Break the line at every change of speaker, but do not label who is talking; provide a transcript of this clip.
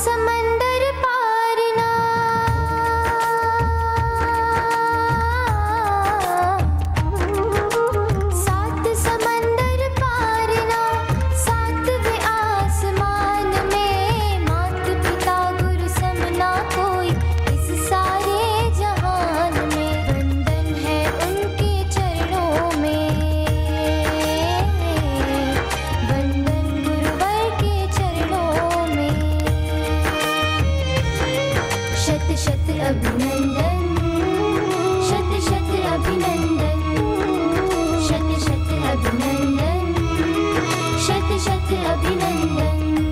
sama शत अभिनंदन शत शत अभिनंदन शत शत अभिनंदन शत शत अभिनंदन।